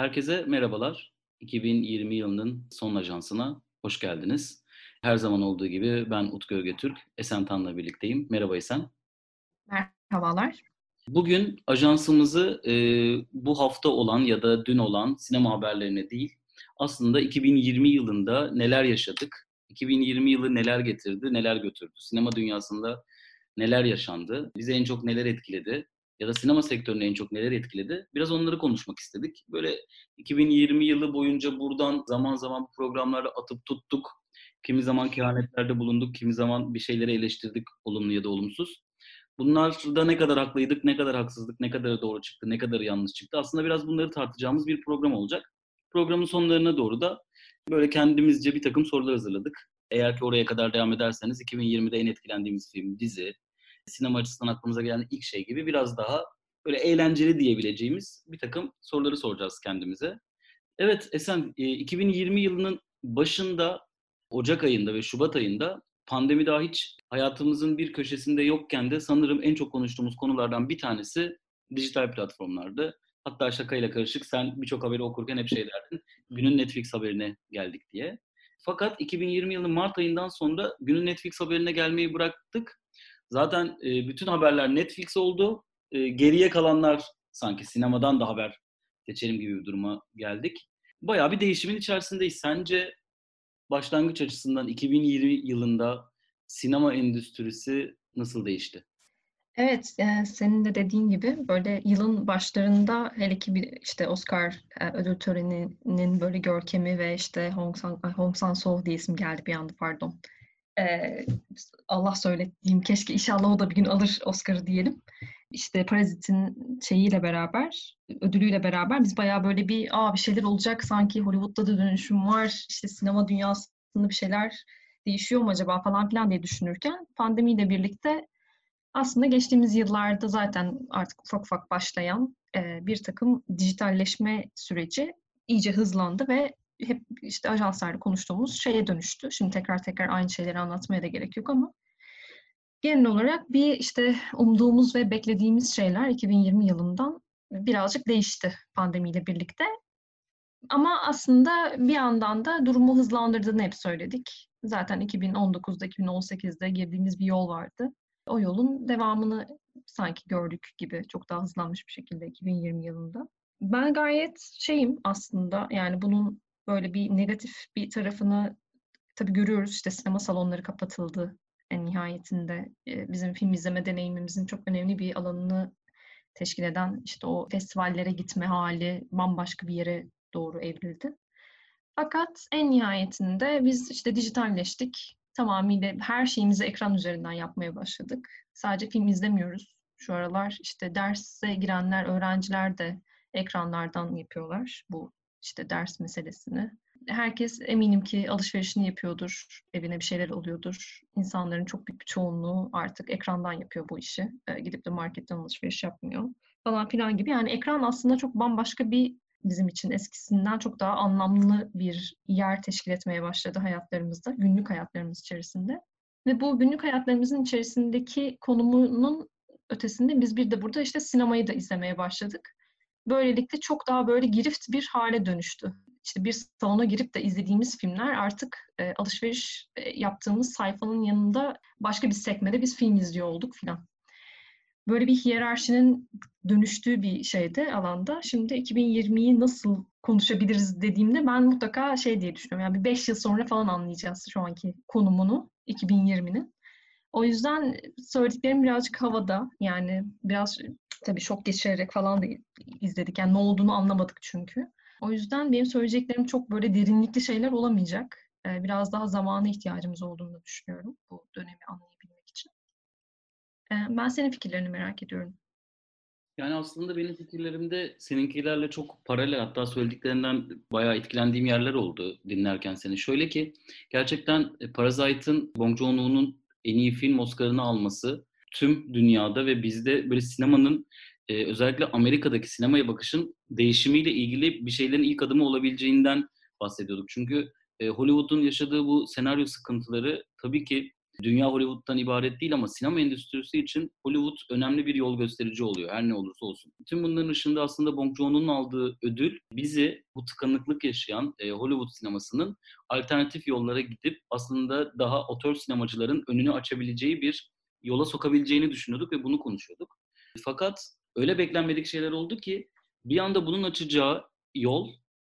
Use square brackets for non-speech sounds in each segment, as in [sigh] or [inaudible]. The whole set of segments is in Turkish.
Herkese merhabalar. 2020 yılının son ajansına hoş geldiniz. Her zaman olduğu gibi ben Utku Ögetürk, Esen Tan'la birlikteyim. Merhaba Esen. Merhabalar. Bugün ajansımızı e, bu hafta olan ya da dün olan sinema haberlerine değil, aslında 2020 yılında neler yaşadık, 2020 yılı neler getirdi, neler götürdü, sinema dünyasında neler yaşandı, bizi en çok neler etkiledi, ya da sinema sektörünü en çok neler etkiledi? Biraz onları konuşmak istedik. Böyle 2020 yılı boyunca buradan zaman zaman programlarda atıp tuttuk. Kimi zaman kehanetlerde bulunduk, kimi zaman bir şeyleri eleştirdik olumlu ya da olumsuz. Bunlarda ne kadar haklıydık, ne kadar haksızlık, ne kadar doğru çıktı, ne kadar yanlış çıktı. Aslında biraz bunları tartacağımız bir program olacak. Programın sonlarına doğru da böyle kendimizce bir takım sorular hazırladık. Eğer ki oraya kadar devam ederseniz 2020'de en etkilendiğimiz film, dizi, sinema açısından aklımıza gelen ilk şey gibi biraz daha böyle eğlenceli diyebileceğimiz bir takım soruları soracağız kendimize. Evet Esen, 2020 e, yılının başında Ocak ayında ve Şubat ayında pandemi daha hiç hayatımızın bir köşesinde yokken de sanırım en çok konuştuğumuz konulardan bir tanesi dijital platformlardı. Hatta şakayla karışık sen birçok haberi okurken hep şey derdin. Günün Netflix haberine geldik diye. Fakat 2020 yılının Mart ayından sonra günün Netflix haberine gelmeyi bıraktık Zaten e, bütün haberler Netflix oldu. E, geriye kalanlar sanki sinemadan da haber seçelim gibi bir duruma geldik. Bayağı bir değişimin içerisindeyiz. Sence başlangıç açısından 2020 yılında sinema endüstrisi nasıl değişti? Evet, e, senin de dediğin gibi böyle yılın başlarında hele ki bir işte Oscar e, ödül töreninin böyle görkemi ve işte Hong Sang, Hong Sang-soo diye isim geldi bir anda pardon e, Allah söylediğim keşke inşallah o da bir gün alır Oscar'ı diyelim. İşte Parazit'in şeyiyle beraber, ödülüyle beraber biz bayağı böyle bir aa bir şeyler olacak sanki Hollywood'da da dönüşüm var. işte sinema dünyasında bir şeyler değişiyor mu acaba falan filan diye düşünürken pandemiyle birlikte aslında geçtiğimiz yıllarda zaten artık ufak ufak başlayan e, bir takım dijitalleşme süreci iyice hızlandı ve hep işte ajanslarda konuştuğumuz şeye dönüştü. Şimdi tekrar tekrar aynı şeyleri anlatmaya da gerek yok ama genel olarak bir işte umduğumuz ve beklediğimiz şeyler 2020 yılından birazcık değişti pandemiyle birlikte. Ama aslında bir yandan da durumu hızlandırdığını hep söyledik. Zaten 2019'da, 2018'de girdiğimiz bir yol vardı. O yolun devamını sanki gördük gibi çok daha hızlanmış bir şekilde 2020 yılında. Ben gayet şeyim aslında yani bunun böyle bir negatif bir tarafını tabii görüyoruz. İşte sinema salonları kapatıldı en nihayetinde. Bizim film izleme deneyimimizin çok önemli bir alanını teşkil eden işte o festivallere gitme hali bambaşka bir yere doğru evrildi. Fakat en nihayetinde biz işte dijitalleştik. Tamamıyla her şeyimizi ekran üzerinden yapmaya başladık. Sadece film izlemiyoruz. Şu aralar işte derse girenler, öğrenciler de ekranlardan yapıyorlar bu işte ders meselesini. Herkes eminim ki alışverişini yapıyordur, evine bir şeyler oluyordur. İnsanların çok büyük bir çoğunluğu artık ekrandan yapıyor bu işi. E, gidip de marketten alışveriş yapmıyor falan filan gibi. Yani ekran aslında çok bambaşka bir bizim için eskisinden çok daha anlamlı bir yer teşkil etmeye başladı hayatlarımızda, günlük hayatlarımız içerisinde. Ve bu günlük hayatlarımızın içerisindeki konumunun ötesinde biz bir de burada işte sinemayı da izlemeye başladık. Böylelikle çok daha böyle girift bir hale dönüştü. İşte bir salona girip de izlediğimiz filmler artık e, alışveriş e, yaptığımız sayfanın yanında başka bir sekmede biz film izliyor olduk filan. Böyle bir hiyerarşinin dönüştüğü bir şeyde alanda. Şimdi 2020'yi nasıl konuşabiliriz dediğimde ben mutlaka şey diye düşünüyorum. Yani bir 5 yıl sonra falan anlayacağız şu anki konumunu 2020'nin. O yüzden söylediklerim birazcık havada. Yani biraz tabii şok geçirerek falan da izledik. Yani ne olduğunu anlamadık çünkü. O yüzden benim söyleyeceklerim çok böyle derinlikli şeyler olamayacak. Ee, biraz daha zamana ihtiyacımız olduğunu düşünüyorum bu dönemi anlayabilmek için. Ee, ben senin fikirlerini merak ediyorum. Yani aslında benim fikirlerimde seninkilerle çok paralel hatta söylediklerinden bayağı etkilendiğim yerler oldu dinlerken seni. Şöyle ki gerçekten e, Parasite'ın Bong Joon-ho'nun en iyi film Oscar'ını alması tüm dünyada ve bizde böyle sinemanın e, özellikle Amerika'daki sinemaya bakışın değişimiyle ilgili bir şeylerin ilk adımı olabileceğinden bahsediyorduk. Çünkü e, Hollywood'un yaşadığı bu senaryo sıkıntıları tabii ki dünya Hollywood'dan ibaret değil ama sinema endüstrisi için Hollywood önemli bir yol gösterici oluyor her ne olursa olsun. Tüm bunların ışığında aslında Bong Joon-ho'nun aldığı ödül bizi bu tıkanıklık yaşayan e, Hollywood sinemasının alternatif yollara gidip aslında daha otör sinemacıların önünü açabileceği bir yola sokabileceğini düşünüyorduk ve bunu konuşuyorduk. Fakat öyle beklenmedik şeyler oldu ki bir anda bunun açacağı yol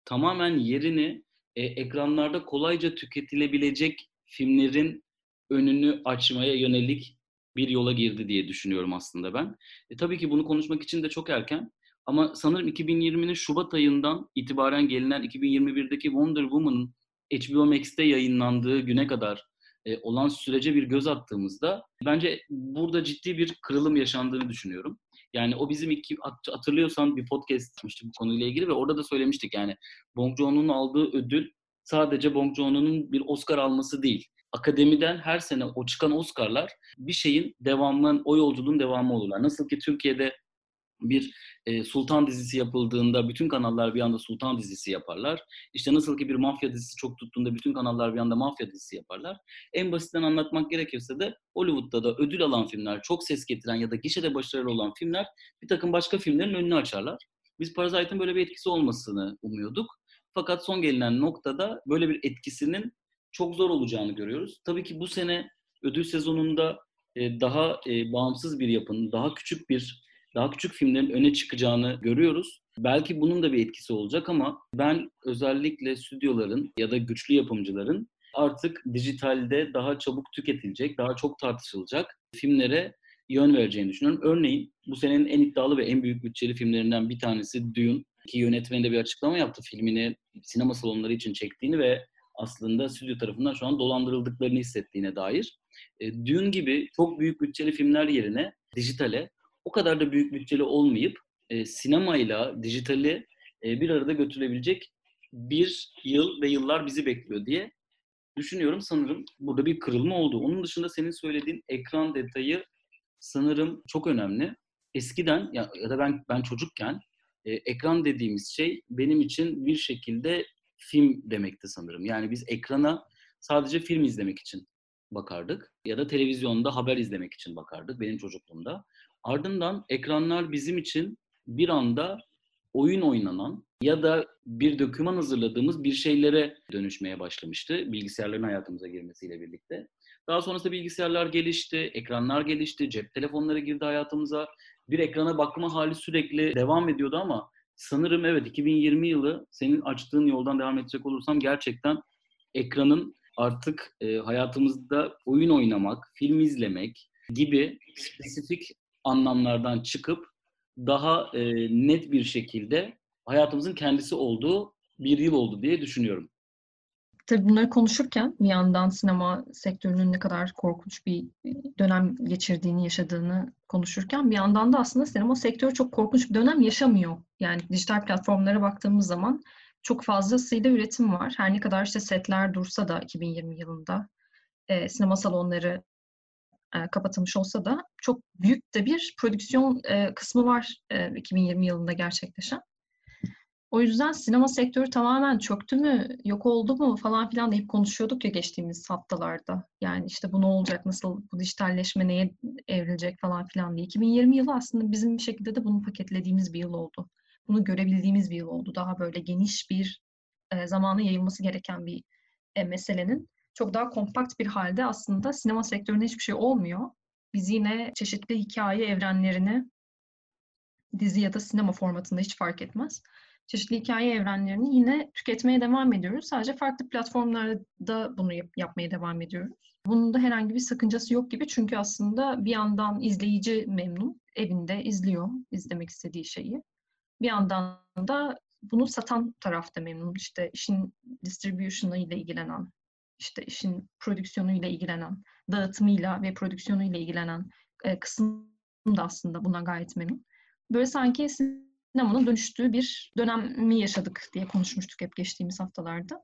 tamamen yerini e, ekranlarda kolayca tüketilebilecek filmlerin önünü açmaya yönelik bir yola girdi diye düşünüyorum aslında ben. E, tabii ki bunu konuşmak için de çok erken. Ama sanırım 2020'nin Şubat ayından itibaren gelinen 2021'deki Wonder Woman'ın HBO Max'te yayınlandığı güne kadar e, olan sürece bir göz attığımızda bence burada ciddi bir kırılım yaşandığını düşünüyorum. Yani o bizim iki hatırlıyorsan bir podcast yapmıştık bu konuyla ilgili ve orada da söylemiştik yani Bong Joon-ho'nun aldığı ödül sadece Bong Joon-ho'nun bir Oscar alması değil. Akademiden her sene o çıkan Oscar'lar bir şeyin devamının, o yolculuğun devamı olurlar. Nasıl ki Türkiye'de bir e, Sultan dizisi yapıldığında bütün kanallar bir anda Sultan dizisi yaparlar. İşte nasıl ki bir mafya dizisi çok tuttuğunda bütün kanallar bir anda mafya dizisi yaparlar. En basitten anlatmak gerekirse de Hollywood'da da ödül alan filmler, çok ses getiren ya da gişede başarılı olan filmler bir takım başka filmlerin önünü açarlar. Biz Parasite'ın böyle bir etkisi olmasını umuyorduk. Fakat son gelinen noktada böyle bir etkisinin çok zor olacağını görüyoruz. Tabii ki bu sene ödül sezonunda daha bağımsız bir yapının, daha küçük bir daha küçük filmlerin öne çıkacağını görüyoruz. Belki bunun da bir etkisi olacak ama ben özellikle stüdyoların ya da güçlü yapımcıların artık dijitalde daha çabuk tüketilecek, daha çok tartışılacak filmlere yön vereceğini düşünüyorum. Örneğin bu senenin en iddialı ve en büyük bütçeli filmlerinden bir tanesi Dune. Ki yönetmeni de bir açıklama yaptı filmini sinema salonları için çektiğini ve aslında stüdyo tarafından şu an dolandırıldıklarını hissettiğine dair. E, Dune gibi çok büyük bütçeli filmler yerine dijitale o kadar da büyük bütçeli olmayıp e, sinemayla dijitali e, bir arada götürebilecek bir yıl ve yıllar bizi bekliyor diye düşünüyorum. Sanırım burada bir kırılma oldu. Onun dışında senin söylediğin ekran detayı sanırım çok önemli. Eskiden ya, ya da ben ben çocukken e, ekran dediğimiz şey benim için bir şekilde film demekti sanırım. Yani biz ekrana sadece film izlemek için bakardık ya da televizyonda haber izlemek için bakardık benim çocukluğumda. Ardından ekranlar bizim için bir anda oyun oynanan ya da bir döküman hazırladığımız bir şeylere dönüşmeye başlamıştı bilgisayarların hayatımıza girmesiyle birlikte. Daha sonrasında bilgisayarlar gelişti, ekranlar gelişti, cep telefonları girdi hayatımıza. Bir ekrana bakma hali sürekli devam ediyordu ama sanırım evet 2020 yılı senin açtığın yoldan devam edecek olursam gerçekten ekranın artık e, hayatımızda oyun oynamak, film izlemek gibi spesifik anlamlardan çıkıp daha e, net bir şekilde hayatımızın kendisi olduğu bir yıl oldu diye düşünüyorum. Tabii bunları konuşurken bir yandan sinema sektörünün ne kadar korkunç bir dönem geçirdiğini, yaşadığını konuşurken bir yandan da aslında sinema sektörü çok korkunç bir dönem yaşamıyor. Yani dijital platformlara baktığımız zaman çok fazlasıyla üretim var. Her ne kadar işte setler dursa da 2020 yılında e, sinema salonları e, kapatılmış olsa da çok büyük de bir prodüksiyon e, kısmı var e, 2020 yılında gerçekleşen. O yüzden sinema sektörü tamamen çöktü mü, yok oldu mu falan filan deyip konuşuyorduk ya geçtiğimiz haftalarda. Yani işte bu ne olacak, nasıl bu dijitalleşme neye evrilecek falan filan diye. 2020 yılı aslında bizim bir şekilde de bunu paketlediğimiz bir yıl oldu. Bunu görebildiğimiz bir yıl oldu. Daha böyle geniş bir e, zamana yayılması gereken bir e, meselenin çok daha kompakt bir halde aslında sinema sektöründe hiçbir şey olmuyor. Biz yine çeşitli hikaye evrenlerini dizi ya da sinema formatında hiç fark etmez. Çeşitli hikaye evrenlerini yine tüketmeye devam ediyoruz. Sadece farklı platformlarda bunu yap- yapmaya devam ediyoruz. Bunun da herhangi bir sakıncası yok gibi çünkü aslında bir yandan izleyici memnun, evinde izliyor izlemek istediği şeyi. Bir yandan da bunu satan tarafta memnun. İşte işin distribution'ı ile ilgilenen, işte işin prodüksiyonuyla ilgilenen, dağıtımıyla ve prodüksiyonuyla ilgilenen e, kısım da aslında bundan gayet memnun. Böyle sanki sinemanın dönüştüğü bir dönemi yaşadık diye konuşmuştuk hep geçtiğimiz haftalarda.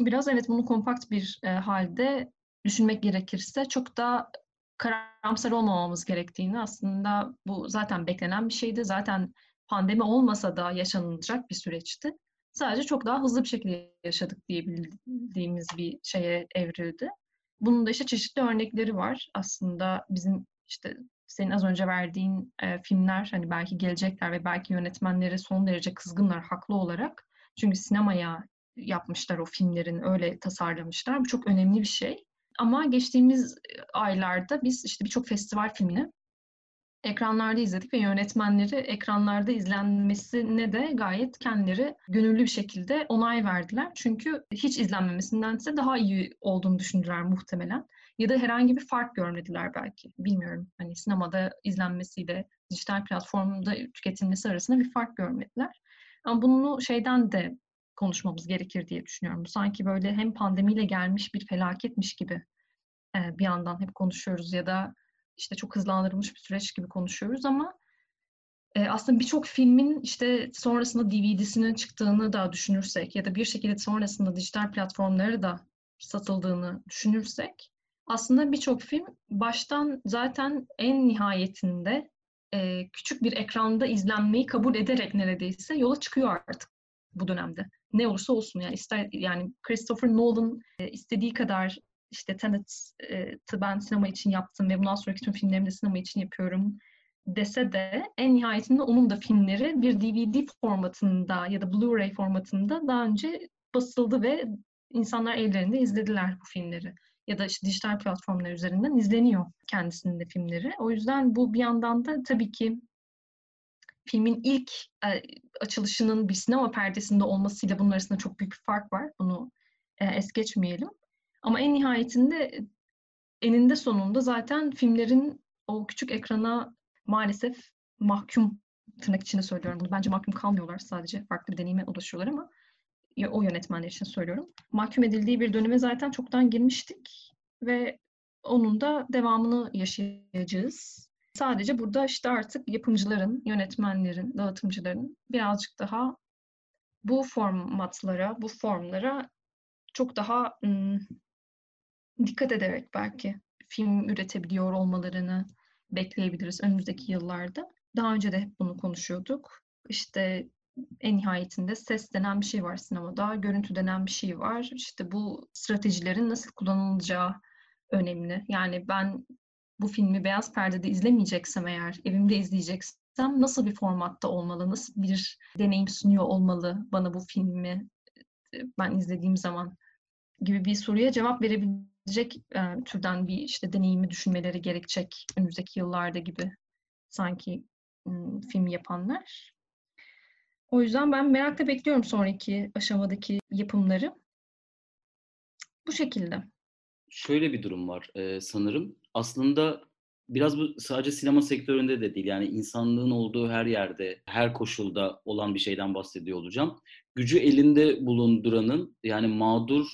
Biraz evet bunu kompakt bir e, halde düşünmek gerekirse çok daha karamsar olmamamız gerektiğini aslında bu zaten beklenen bir şeydi. Zaten pandemi olmasa da yaşanılacak bir süreçti. Sadece çok daha hızlı bir şekilde yaşadık diyebildiğimiz bir şeye evrildi. Bunun da işte çeşitli örnekleri var. Aslında bizim işte senin az önce verdiğin e, filmler hani belki gelecekler ve belki yönetmenleri son derece kızgınlar haklı olarak. Çünkü sinemaya yapmışlar o filmlerin, öyle tasarlamışlar. Bu çok önemli bir şey. Ama geçtiğimiz aylarda biz işte birçok festival filmini ekranlarda izledik ve yönetmenleri ekranlarda izlenmesine de gayet kendileri gönüllü bir şekilde onay verdiler. Çünkü hiç izlenmemesindense daha iyi olduğunu düşündüler muhtemelen. Ya da herhangi bir fark görmediler belki. Bilmiyorum. Hani sinemada izlenmesiyle dijital platformda tüketilmesi arasında bir fark görmediler. Ama bunu şeyden de konuşmamız gerekir diye düşünüyorum. Sanki böyle hem pandemiyle gelmiş bir felaketmiş gibi bir yandan hep konuşuyoruz ya da işte çok hızlandırılmış bir süreç gibi konuşuyoruz ama aslında birçok filmin işte sonrasında DVD'sinin çıktığını da düşünürsek ya da bir şekilde sonrasında dijital platformları da satıldığını düşünürsek aslında birçok film baştan zaten en nihayetinde küçük bir ekranda izlenmeyi kabul ederek neredeyse yola çıkıyor artık bu dönemde. Ne olursa olsun yani ister yani Christopher Nolan istediği kadar işte Tenet'ı ben sinema için yaptım ve bundan sonraki tüm filmlerimi de sinema için yapıyorum dese de en nihayetinde onun da filmleri bir DVD formatında ya da Blu-ray formatında daha önce basıldı ve insanlar evlerinde izlediler bu filmleri. Ya da işte dijital platformlar üzerinden izleniyor kendisinin de filmleri. O yüzden bu bir yandan da tabii ki filmin ilk e, açılışının bir sinema perdesinde olmasıyla bunun arasında çok büyük bir fark var. Bunu e, es geçmeyelim. Ama en nihayetinde eninde sonunda zaten filmlerin o küçük ekrana maalesef mahkum tırnak içinde söylüyorum bunu. Bence mahkum kalmıyorlar sadece farklı bir deneyime ulaşıyorlar ama o yönetmenler için söylüyorum. Mahkum edildiği bir döneme zaten çoktan girmiştik ve onun da devamını yaşayacağız. Sadece burada işte artık yapımcıların, yönetmenlerin, dağıtımcıların birazcık daha bu formatlara, bu formlara çok daha dikkat ederek belki film üretebiliyor olmalarını bekleyebiliriz önümüzdeki yıllarda. Daha önce de hep bunu konuşuyorduk. İşte en nihayetinde ses denen bir şey var sinemada, görüntü denen bir şey var. İşte bu stratejilerin nasıl kullanılacağı önemli. Yani ben bu filmi beyaz perdede izlemeyeceksem eğer, evimde izleyeceksem nasıl bir formatta olmalı, nasıl bir deneyim sunuyor olmalı bana bu filmi ben izlediğim zaman gibi bir soruya cevap verebilecek e, türden bir işte deneyimi düşünmeleri gerekecek önümüzdeki yıllarda gibi sanki film yapanlar. O yüzden ben merakla bekliyorum sonraki aşamadaki yapımları. Bu şekilde. Şöyle bir durum var e, sanırım. Aslında biraz bu sadece sinema sektöründe de değil. Yani insanlığın olduğu her yerde, her koşulda olan bir şeyden bahsediyor olacağım. Gücü elinde bulunduranın yani mağdur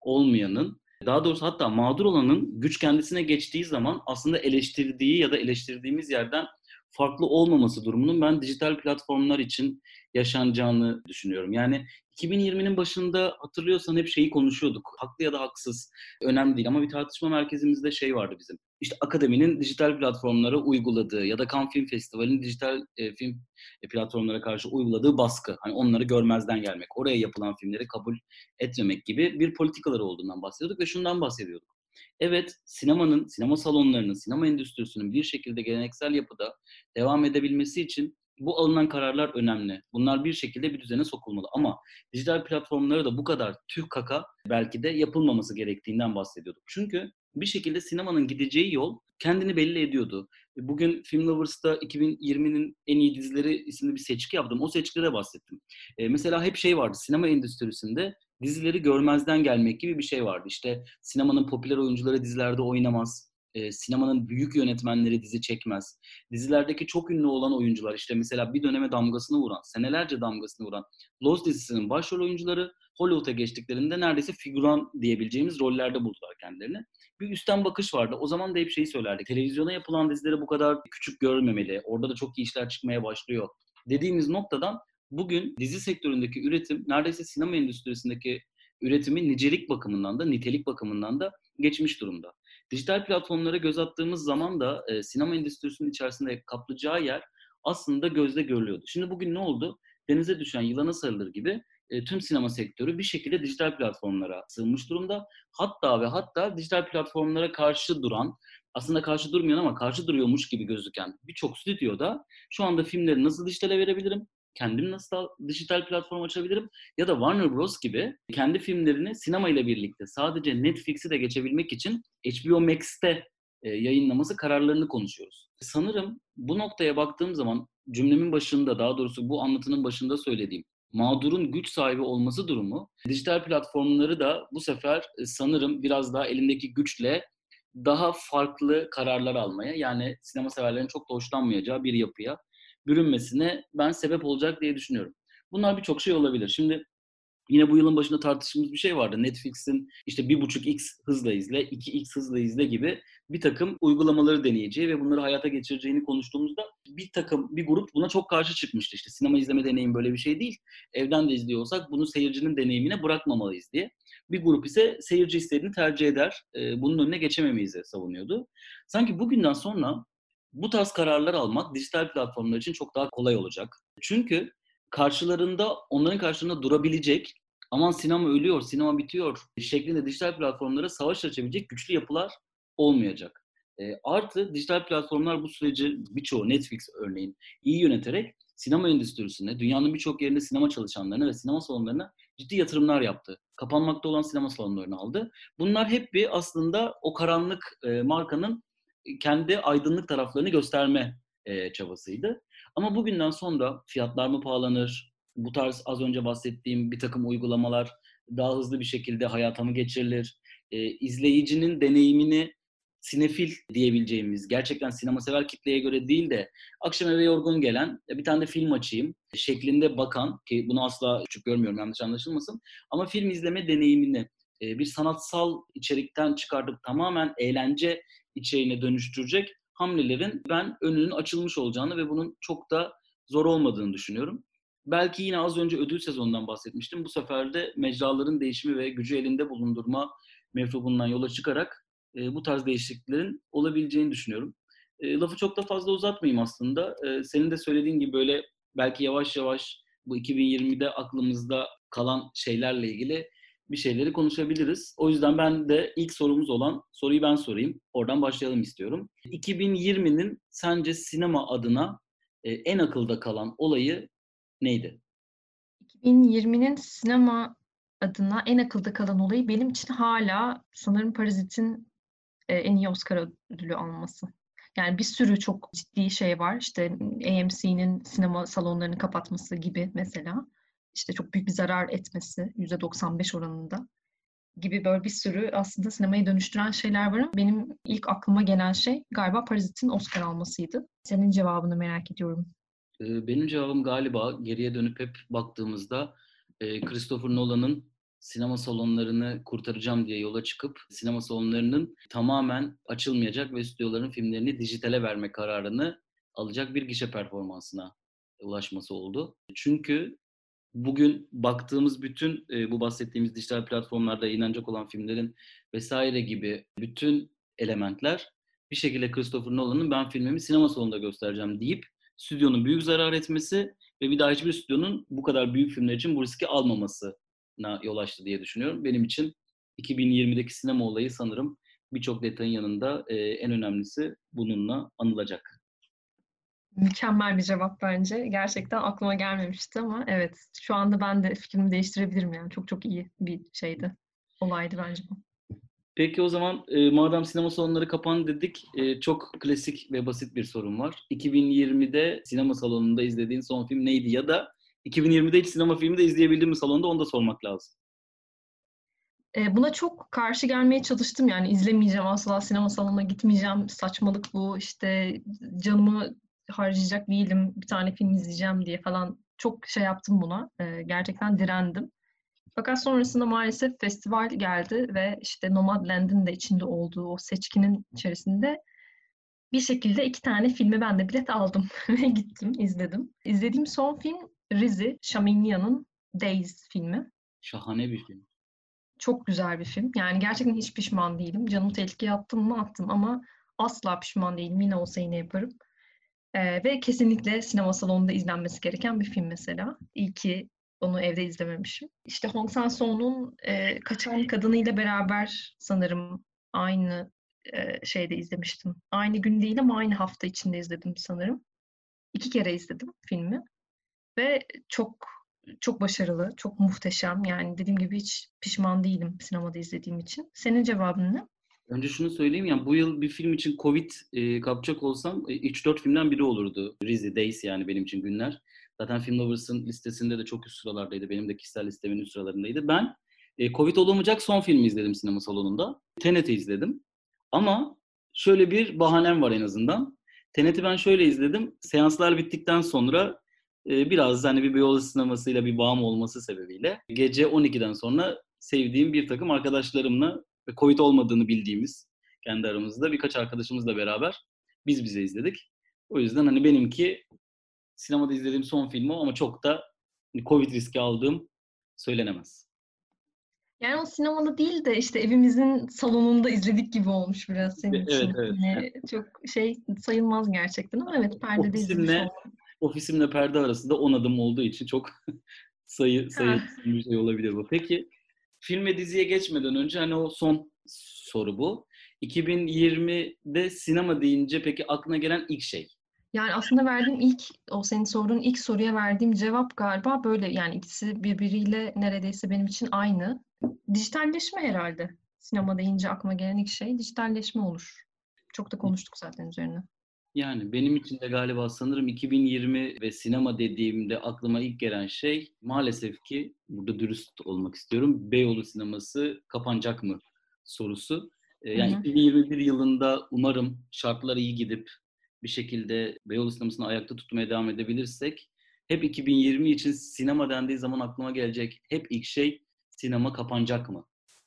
olmayanın daha doğrusu hatta mağdur olanın güç kendisine geçtiği zaman aslında eleştirdiği ya da eleştirdiğimiz yerden farklı olmaması durumunun ben dijital platformlar için yaşanacağını düşünüyorum. Yani 2020'nin başında hatırlıyorsan hep şeyi konuşuyorduk. Haklı ya da haksız önemli değil ama bir tartışma merkezimizde şey vardı bizim. İşte akademinin dijital platformlara uyguladığı ya da Cannes Film Festivali'nin dijital e, film e, platformlara karşı uyguladığı baskı. Hani onları görmezden gelmek, oraya yapılan filmleri kabul etmemek gibi bir politikaları olduğundan bahsediyorduk ve şundan bahsediyorduk. Evet, sinemanın, sinema salonlarının, sinema endüstrisinin bir şekilde geleneksel yapıda devam edebilmesi için bu alınan kararlar önemli. Bunlar bir şekilde bir düzene sokulmalı. Ama dijital platformlara da bu kadar tüh kaka belki de yapılmaması gerektiğinden bahsediyorduk. Çünkü bir şekilde sinemanın gideceği yol kendini belli ediyordu. Bugün Film Lovers'ta 2020'nin en iyi dizileri isimli bir seçki yaptım. O seçkilere bahsettim. Ee, mesela hep şey vardı sinema endüstrisinde dizileri görmezden gelmek gibi bir şey vardı. İşte sinemanın popüler oyuncuları dizilerde oynamaz. E, sinemanın büyük yönetmenleri dizi çekmez. Dizilerdeki çok ünlü olan oyuncular işte mesela bir döneme damgasını vuran, senelerce damgasını vuran Lost dizisinin başrol oyuncuları Hollywood'a geçtiklerinde neredeyse figüran diyebileceğimiz rollerde buldular kendilerini. Bir üstten bakış vardı. O zaman da hep şeyi söylerdik. Televizyona yapılan dizileri bu kadar küçük görmemeli. Orada da çok iyi işler çıkmaya başlıyor. Dediğimiz noktadan bugün dizi sektöründeki üretim neredeyse sinema endüstrisindeki üretimin nicelik bakımından da nitelik bakımından da geçmiş durumda. Dijital platformlara göz attığımız zaman da e, sinema endüstrisinin içerisinde kaplayacağı yer aslında gözde görülüyordu. Şimdi bugün ne oldu? Denize düşen yılana sarılır gibi e, tüm sinema sektörü bir şekilde dijital platformlara sığınmış durumda. Hatta ve hatta dijital platformlara karşı duran, aslında karşı durmayan ama karşı duruyormuş gibi gözüken birçok stüdyoda şu anda filmleri nasıl dijitale verebilirim, kendim nasıl dijital platform açabilirim ya da Warner Bros gibi kendi filmlerini sinema ile birlikte sadece Netflix'i de geçebilmek için HBO Max'te e, yayınlaması kararlarını konuşuyoruz. Sanırım bu noktaya baktığım zaman cümlemin başında daha doğrusu bu anlatının başında söylediğim mağdurun güç sahibi olması durumu dijital platformları da bu sefer e, sanırım biraz daha elindeki güçle daha farklı kararlar almaya yani sinema severlerin çok da hoşlanmayacağı bir yapıya bürünmesine ben sebep olacak diye düşünüyorum. Bunlar birçok şey olabilir. Şimdi Yine bu yılın başında tartıştığımız bir şey vardı. Netflix'in işte 1.5x hızla izle, 2x hızla izle gibi bir takım uygulamaları deneyeceği ve bunları hayata geçireceğini konuştuğumuzda bir takım, bir grup buna çok karşı çıkmıştı. İşte sinema izleme deneyim böyle bir şey değil. Evden de izliyorsak bunu seyircinin deneyimine bırakmamalıyız diye. Bir grup ise seyirci istediğini tercih eder. Bunun önüne geçememeyiz savunuyordu. Sanki bugünden sonra bu tarz kararlar almak dijital platformlar için çok daha kolay olacak. Çünkü karşılarında onların karşısında durabilecek aman sinema ölüyor, sinema bitiyor şeklinde dijital platformlara savaş açabilecek güçlü yapılar olmayacak. E, artı dijital platformlar bu süreci birçoğu Netflix örneğin iyi yöneterek sinema endüstrisine, dünyanın birçok yerinde sinema çalışanlarına ve sinema salonlarına ciddi yatırımlar yaptı. Kapanmakta olan sinema salonlarını aldı. Bunlar hep bir aslında o karanlık e, markanın kendi aydınlık taraflarını gösterme e, çabasıydı. Ama bugünden sonra fiyatlar mı pahalanır? Bu tarz az önce bahsettiğim bir takım uygulamalar daha hızlı bir şekilde hayata mı geçirilir? E, izleyicinin deneyimini sinefil diyebileceğimiz, gerçekten sinema sever kitleye göre değil de akşam eve yorgun gelen bir tane de film açayım şeklinde bakan ki bunu asla küçük görmüyorum yanlış anlaşılmasın ama film izleme deneyimini bir sanatsal içerikten çıkartıp tamamen eğlence içeriğine dönüştürecek hamlelerin ben önünün açılmış olacağını ve bunun çok da zor olmadığını düşünüyorum. Belki yine az önce ödül sezonundan bahsetmiştim. Bu sefer de mecraların değişimi ve gücü elinde bulundurma mefhubundan yola çıkarak e, bu tarz değişikliklerin olabileceğini düşünüyorum. E, lafı çok da fazla uzatmayayım aslında. E, senin de söylediğin gibi böyle belki yavaş yavaş bu 2020'de aklımızda kalan şeylerle ilgili bir şeyleri konuşabiliriz. O yüzden ben de ilk sorumuz olan soruyu ben sorayım. Oradan başlayalım istiyorum. 2020'nin sence sinema adına e, en akılda kalan olayı neydi? 2020'nin sinema adına en akılda kalan olayı benim için hala sanırım Parazit'in e, en iyi Oscar ödülü alması. Yani bir sürü çok ciddi şey var. İşte AMC'nin sinema salonlarını kapatması gibi mesela işte çok büyük bir zarar etmesi %95 oranında gibi böyle bir sürü aslında sinemayı dönüştüren şeyler var. Benim ilk aklıma gelen şey galiba Parazit'in Oscar almasıydı. Senin cevabını merak ediyorum. Benim cevabım galiba geriye dönüp hep baktığımızda Christopher Nolan'ın sinema salonlarını kurtaracağım diye yola çıkıp sinema salonlarının tamamen açılmayacak ve stüdyoların filmlerini dijitale verme kararını alacak bir gişe performansına ulaşması oldu. Çünkü bugün baktığımız bütün e, bu bahsettiğimiz dijital platformlarda yayınlanacak olan filmlerin vesaire gibi bütün elementler bir şekilde Christopher Nolan'ın ben filmimi sinema salonunda göstereceğim deyip stüdyonun büyük zarar etmesi ve bir daha hiçbir stüdyonun bu kadar büyük filmler için bu riski almamasına yol açtı diye düşünüyorum. Benim için 2020'deki sinema olayı sanırım birçok detayın yanında e, en önemlisi bununla anılacak. Mükemmel bir cevap bence. Gerçekten aklıma gelmemişti ama evet şu anda ben de fikrimi değiştirebilirim yani. Çok çok iyi bir şeydi. Olaydı bence bu. Peki o zaman e, madem sinema salonları kapandı dedik, e, çok klasik ve basit bir sorun var. 2020'de sinema salonunda izlediğin son film neydi ya da 2020'de hiç sinema filmi de izleyebildin mi salonda onu da sormak lazım. E, buna çok karşı gelmeye çalıştım yani izlemeyeceğim asla sinema salonuna gitmeyeceğim saçmalık bu işte canımı harcayacak değilim, bir tane film izleyeceğim diye falan çok şey yaptım buna. E, gerçekten direndim. Fakat sonrasında maalesef festival geldi ve işte Nomadland'in de içinde olduğu o seçkinin içerisinde bir şekilde iki tane filmi ben de bilet aldım [laughs] ve gittim, izledim. İzlediğim son film Rizi Şaminya'nın Days filmi. Şahane bir film. Çok güzel bir film. Yani gerçekten hiç pişman değilim. Canımı tehlikeye attım mı attım ama asla pişman değilim. Yine olsa yine yaparım. Ee, ve kesinlikle sinema salonunda izlenmesi gereken bir film mesela. İyi ki Onu evde izlememişim. İşte Hong Sang-soo'nun e, Kaçan Kadınıyla beraber sanırım aynı e, şeyde izlemiştim. Aynı gün değil ama aynı hafta içinde izledim sanırım. İki kere izledim filmi. Ve çok çok başarılı, çok muhteşem. Yani dediğim gibi hiç pişman değilim sinemada izlediğim için. Senin cevabın ne? Önce şunu söyleyeyim yani bu yıl bir film için Covid e, kapacak olsam e, 3-4 filmden biri olurdu. Rizzy Days yani benim için günler. Zaten Film Lovers'ın listesinde de çok üst sıralardaydı. Benim de kişisel listemin üst sıralarındaydı. Ben e, Covid olamayacak son filmi izledim sinema salonunda. Tenet'i izledim. Ama şöyle bir bahanem var en azından. Tenet'i ben şöyle izledim. Seanslar bittikten sonra e, biraz hani bir Beyoğlu sinemasıyla bir bağım olması sebebiyle gece 12'den sonra sevdiğim bir takım arkadaşlarımla ve Covid olmadığını bildiğimiz kendi aramızda birkaç arkadaşımızla beraber biz bize izledik. O yüzden hani benimki sinemada izlediğim son film o ama çok da hani Covid riski aldığım söylenemez. Yani o sinemada değil de işte evimizin salonunda izledik gibi olmuş biraz senin Evet, için. evet. Yani çok şey sayılmaz gerçekten ama evet perdede Ofisimle, oldum. ofisimle perde arasında 10 adım olduğu için çok [laughs] sayı sayı bir şey olabilir bu. Peki film ve diziye geçmeden önce hani o son soru bu. 2020'de sinema deyince peki aklına gelen ilk şey? Yani aslında verdiğim ilk, o senin sorduğun ilk soruya verdiğim cevap galiba böyle. Yani ikisi birbiriyle neredeyse benim için aynı. Dijitalleşme herhalde. Sinema deyince aklıma gelen ilk şey dijitalleşme olur. Çok da konuştuk zaten üzerine. Yani benim için de galiba sanırım 2020 ve sinema dediğimde aklıma ilk gelen şey maalesef ki burada dürüst olmak istiyorum. Beyoğlu sineması kapanacak mı sorusu. Ee, Yani Hı hı. 2021 yılında umarım şartlar iyi gidip bir şekilde Beyoğlu sinemasını ayakta tutmaya devam edebilirsek hep 2020 için sinema dendiği zaman aklıma gelecek hep ilk şey sinema kapanacak mı?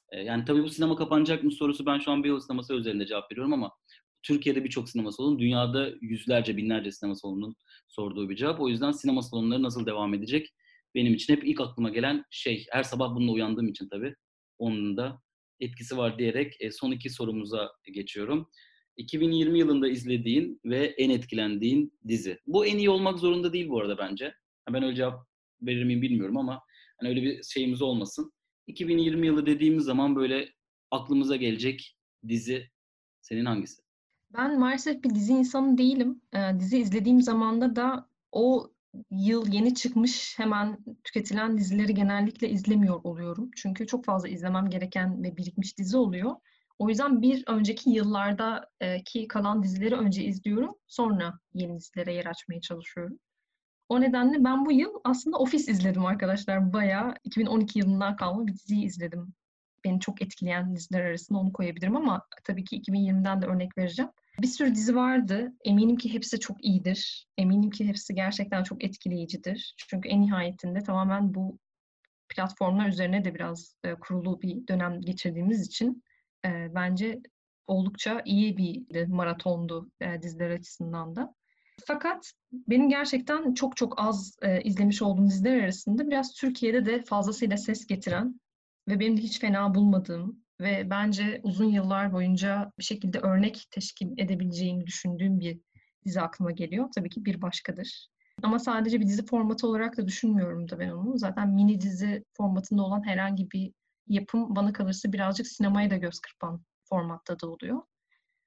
Ee, Yani tabii bu sinema kapanacak mı sorusu ben şu an Beyoğlu sineması üzerinde cevap veriyorum ama Türkiye'de birçok sinema salonu, dünyada yüzlerce, binlerce sinema salonunun sorduğu bir cevap. O yüzden sinema salonları nasıl devam edecek? Benim için hep ilk aklıma gelen şey, her sabah bununla uyandığım için tabii onun da etkisi var diyerek e, son iki sorumuza geçiyorum. 2020 yılında izlediğin ve en etkilendiğin dizi. Bu en iyi olmak zorunda değil bu arada bence. Ben öyle cevap verir miyim bilmiyorum ama hani öyle bir şeyimiz olmasın. 2020 yılı dediğimiz zaman böyle aklımıza gelecek dizi senin hangisi? Ben maalesef bir dizi insanı değilim. Ee, dizi izlediğim zamanda da o yıl yeni çıkmış hemen tüketilen dizileri genellikle izlemiyor oluyorum. Çünkü çok fazla izlemem gereken ve birikmiş dizi oluyor. O yüzden bir önceki yıllardaki kalan dizileri önce izliyorum. Sonra yeni dizilere yer açmaya çalışıyorum. O nedenle ben bu yıl aslında Office izledim arkadaşlar. Bayağı 2012 yılından kalma bir diziyi izledim. Beni çok etkileyen diziler arasında onu koyabilirim ama tabii ki 2020'den de örnek vereceğim. Bir sürü dizi vardı. Eminim ki hepsi çok iyidir. Eminim ki hepsi gerçekten çok etkileyicidir. Çünkü en nihayetinde tamamen bu platformlar üzerine de biraz e, kurulu bir dönem geçirdiğimiz için e, bence oldukça iyi bir maratondu e, diziler açısından da. Fakat benim gerçekten çok çok az e, izlemiş olduğum diziler arasında biraz Türkiye'de de fazlasıyla ses getiren ve benim de hiç fena bulmadığım ve bence uzun yıllar boyunca bir şekilde örnek teşkil edebileceğini düşündüğüm bir dizi aklıma geliyor. Tabii ki bir başkadır. Ama sadece bir dizi formatı olarak da düşünmüyorum da ben onu. Zaten mini dizi formatında olan herhangi bir yapım bana kalırsa birazcık sinemaya da göz kırpan formatta da oluyor.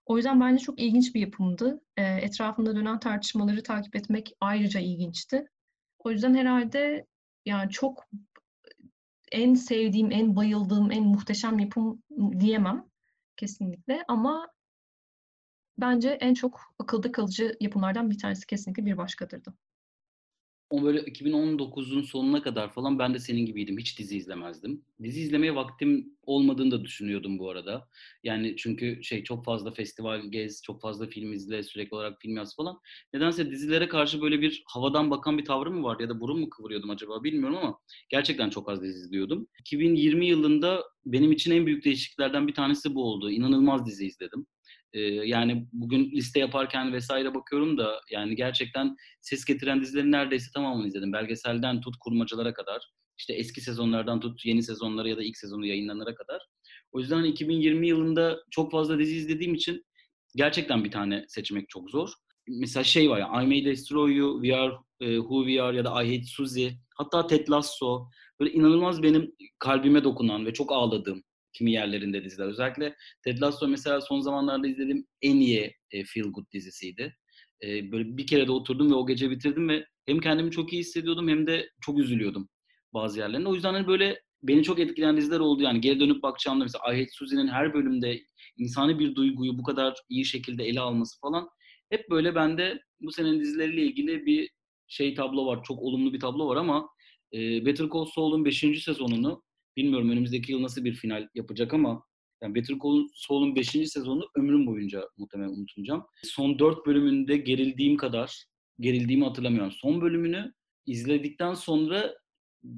O yüzden bence çok ilginç bir yapımdı. E, etrafında dönen tartışmaları takip etmek ayrıca ilginçti. O yüzden herhalde yani çok en sevdiğim, en bayıldığım, en muhteşem yapım diyemem kesinlikle ama bence en çok akılda kalıcı yapımlardan bir tanesi kesinlikle bir başkadırdı. O böyle 2019'un sonuna kadar falan ben de senin gibiydim. Hiç dizi izlemezdim. Dizi izlemeye vaktim olmadığını da düşünüyordum bu arada. Yani çünkü şey çok fazla festival gez, çok fazla film izle, sürekli olarak film yaz falan. Nedense dizilere karşı böyle bir havadan bakan bir tavrım mı vardı ya da burun mu kıvırıyordum acaba bilmiyorum ama gerçekten çok az dizi izliyordum. 2020 yılında benim için en büyük değişikliklerden bir tanesi bu oldu. İnanılmaz dizi izledim. Ee, yani bugün liste yaparken vesaire bakıyorum da yani gerçekten ses getiren dizilerin neredeyse tamamını izledim. Belgeselden tut kurmacalara kadar. işte eski sezonlardan tut yeni sezonlara ya da ilk sezonu yayınlanana kadar. O yüzden hani 2020 yılında çok fazla dizi izlediğim için gerçekten bir tane seçmek çok zor. mesela şey var ya I May Destroy You, We Are e, Who We Are ya da I Hate Suzy. Hatta Ted Lasso. Böyle inanılmaz benim kalbime dokunan ve çok ağladığım kimi yerlerinde diziler. Özellikle Ted Lasso mesela son zamanlarda izlediğim en iyi e, feel good dizisiydi. E, böyle bir kere de oturdum ve o gece bitirdim ve hem kendimi çok iyi hissediyordum hem de çok üzülüyordum bazı yerlerinde. O yüzden hani böyle beni çok etkileyen diziler oldu yani. Geri dönüp bakacağımda mesela I Hate her bölümde insani bir duyguyu bu kadar iyi şekilde ele alması falan hep böyle bende bu senenin dizileriyle ilgili bir şey tablo var. Çok olumlu bir tablo var ama e, Better Call Saul'un 5. sezonunu bilmiyorum önümüzdeki yıl nasıl bir final yapacak ama yani Better Call Saul'un 5. sezonunu ömrüm boyunca muhtemelen unutmayacağım. Son 4 bölümünde gerildiğim kadar gerildiğimi hatırlamıyorum. Son bölümünü izledikten sonra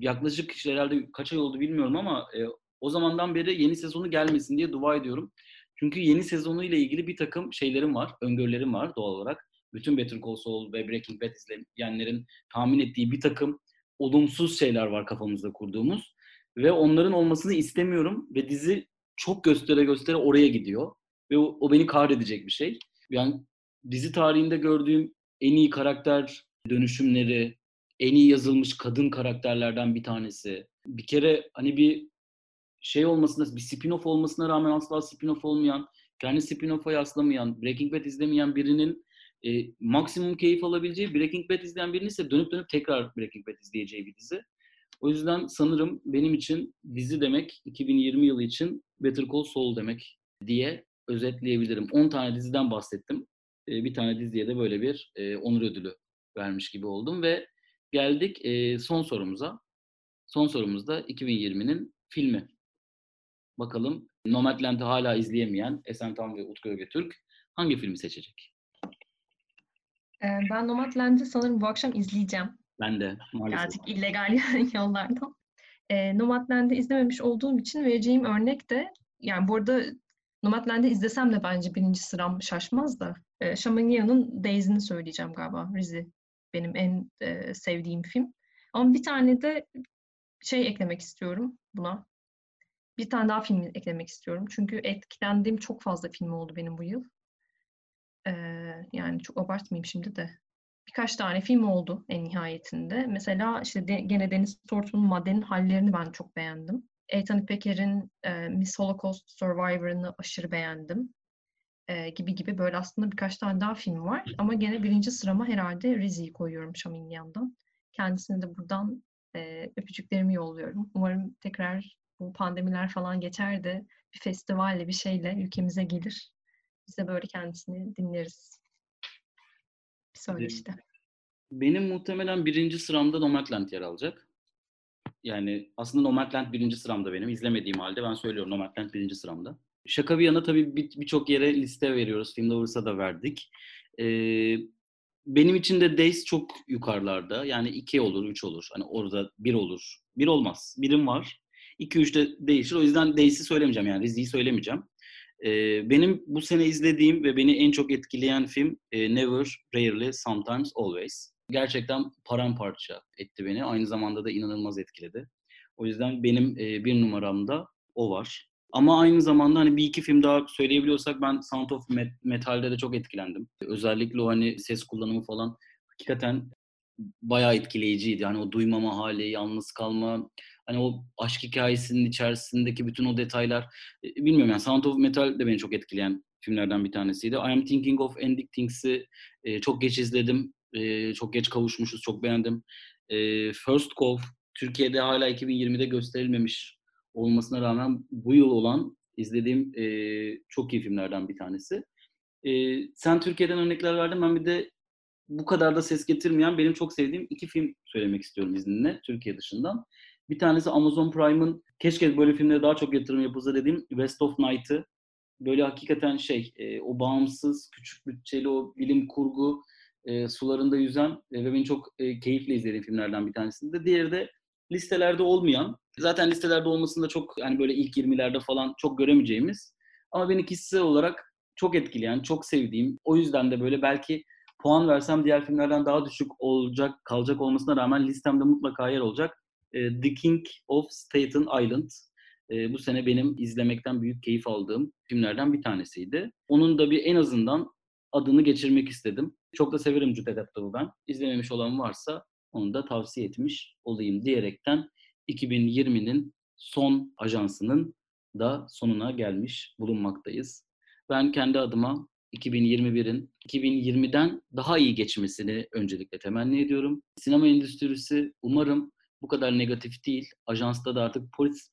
yaklaşık işte herhalde kaç ay oldu bilmiyorum ama e, o zamandan beri yeni sezonu gelmesin diye dua ediyorum. Çünkü yeni sezonu ile ilgili bir takım şeylerim var, öngörülerim var doğal olarak. Bütün Better Call Saul ve Breaking Bad izleyenlerin tahmin ettiği bir takım olumsuz şeyler var kafamızda kurduğumuz. Ve onların olmasını istemiyorum ve dizi çok göstere göstere oraya gidiyor. Ve o, o beni kahredecek bir şey. Yani dizi tarihinde gördüğüm en iyi karakter dönüşümleri, en iyi yazılmış kadın karakterlerden bir tanesi. Bir kere hani bir şey olmasına, bir spin-off olmasına rağmen asla spin-off olmayan, kendi spin-off'a yaslamayan, Breaking Bad izlemeyen birinin e, maksimum keyif alabileceği, Breaking Bad izleyen birinin ise dönüp dönüp tekrar Breaking Bad izleyeceği bir dizi. O yüzden sanırım benim için dizi demek 2020 yılı için Better Call Saul demek diye özetleyebilirim. 10 tane diziden bahsettim. E, bir tane diziye de böyle bir e, onur ödülü vermiş gibi oldum ve geldik e, son sorumuza. Son sorumuzda 2020'nin filmi. Bakalım Nomadland'ı hala izleyemeyen Esen Tam ve Utku Ögetürk hangi filmi seçecek? Ben Nomadland'ı sanırım bu akşam izleyeceğim. Ben de maalesef. Birazcık illegal [laughs] yollardan. E, Nomadland'ı izlememiş olduğum için vereceğim örnek de yani burada Nomadland'ı izlesem de bence birinci sıram şaşmaz da e, Shamania'nın Daisy'ni söyleyeceğim galiba. Rizi benim en e, sevdiğim film. Ama bir tane de şey eklemek istiyorum buna. Bir tane daha film eklemek istiyorum. Çünkü etkilendiğim çok fazla film oldu benim bu yıl. Ee, yani çok abartmayayım şimdi de. Birkaç tane film oldu en nihayetinde. Mesela işte de, gene Deniz Tortun'un Maddenin Hallerini ben çok beğendim. Ethan Pecker'in e, Miss Holocaust Survivor'ını aşırı beğendim. E, gibi gibi böyle aslında birkaç tane daha film var. Ama gene birinci sırama herhalde Rizzi'yi koyuyorum Şaminyan'dan. Kendisine de buradan e, öpücüklerimi yolluyorum. Umarım tekrar bu pandemiler falan geçer de bir festivalle bir şeyle ülkemize gelir. Biz de böyle kendisini dinleriz. Söyle işte. Benim muhtemelen birinci sıramda Nomadland yer alacak. Yani aslında Nomadland birinci sıramda benim. İzlemediğim halde ben söylüyorum Nomadland birinci sıramda. Şaka bir yana tabii birçok bir yere liste veriyoruz. Film Lovers'a da verdik. Ee, benim için de Days çok yukarılarda. Yani iki olur, üç olur. Hani orada bir olur. Bir olmaz. Birim var. 2-3'te değişir. O yüzden Days'i söylemeyeceğim yani Rizzi'yi söylemeyeceğim. Benim bu sene izlediğim ve beni en çok etkileyen film Never, Rarely, Sometimes, Always. Gerçekten paramparça etti beni. Aynı zamanda da inanılmaz etkiledi. O yüzden benim bir numaramda o var. Ama aynı zamanda hani bir iki film daha söyleyebiliyorsak ben Sound of Metal'de de çok etkilendim. Özellikle o hani ses kullanımı falan hakikaten bayağı etkileyiciydi. Hani o duymama hali, yalnız kalma, hani o aşk hikayesinin içerisindeki bütün o detaylar e, bilmiyorum yani Sound of Metal de beni çok etkileyen filmlerden bir tanesiydi. I Am Thinking of Ending Things'i e, çok geç izledim. E, çok geç kavuşmuşuz. Çok beğendim. E, First Cove Türkiye'de hala 2020'de gösterilmemiş olmasına rağmen bu yıl olan izlediğim e, çok iyi filmlerden bir tanesi. E, sen Türkiye'den örnekler verdin. Ben bir de bu kadar da ses getirmeyen benim çok sevdiğim iki film söylemek istiyorum izninle Türkiye dışından. Bir tanesi Amazon Prime'ın keşke böyle filmlere daha çok yatırım yapılsa dediğim West of Night'ı. Böyle hakikaten şey, e, o bağımsız, küçük bütçeli o bilim kurgu e, sularında yüzen e, ve beni çok e, keyifle izlediğim filmlerden bir tanesinde. Diğeri de listelerde olmayan, zaten listelerde olmasında çok yani böyle ilk 20'lerde falan çok göremeyeceğimiz ama beni kişisel olarak çok etkileyen, çok sevdiğim, o yüzden de böyle belki puan versem diğer filmlerden daha düşük olacak, kalacak olmasına rağmen listemde mutlaka yer olacak. E, The King of Staten Island. E, bu sene benim izlemekten büyük keyif aldığım filmlerden bir tanesiydi. Onun da bir en azından adını geçirmek istedim. Çok da severim Cüdet Aptol'u ben. İzlememiş olan varsa onu da tavsiye etmiş olayım diyerekten 2020'nin son ajansının da sonuna gelmiş bulunmaktayız. Ben kendi adıma 2021'in 2020'den daha iyi geçmesini öncelikle temenni ediyorum. Sinema endüstrisi umarım bu kadar negatif değil. Ajansta da artık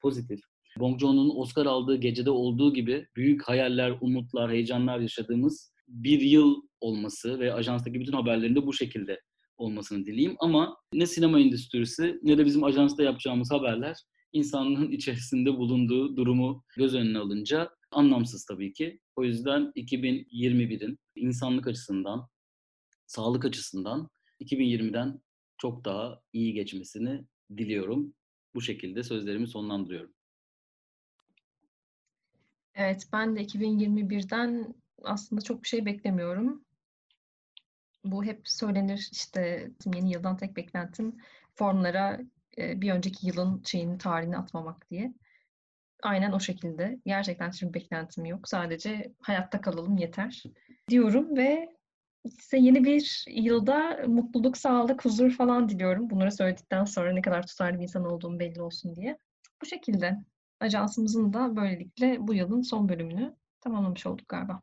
pozitif. Bong Joon'un Oscar aldığı gecede olduğu gibi büyük hayaller, umutlar, heyecanlar yaşadığımız bir yıl olması ve ajanstaki bütün haberlerin de bu şekilde olmasını dileyim. Ama ne sinema endüstrisi ne de bizim ajansta yapacağımız haberler insanlığın [laughs] içerisinde bulunduğu durumu göz önüne alınca anlamsız tabii ki. O yüzden 2021'in insanlık açısından, sağlık açısından 2020'den çok daha iyi geçmesini diliyorum. Bu şekilde sözlerimi sonlandırıyorum. Evet, ben de 2021'den aslında çok bir şey beklemiyorum. Bu hep söylenir işte yeni yıldan tek beklentim formlara bir önceki yılın şeyini tarihini atmamak diye. Aynen o şekilde. Gerçekten şimdi beklentim yok. Sadece hayatta kalalım yeter diyorum ve size yeni bir yılda mutluluk, sağlık, huzur falan diliyorum. Bunları söyledikten sonra ne kadar tutarlı bir insan olduğum belli olsun diye. Bu şekilde ajansımızın da böylelikle bu yılın son bölümünü tamamlamış olduk galiba.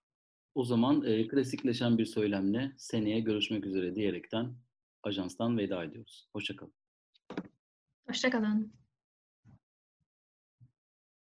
O zaman e, klasikleşen bir söylemle seneye görüşmek üzere diyerekten ajanstan veda ediyoruz. Hoşçakalın. Hoşçakalın.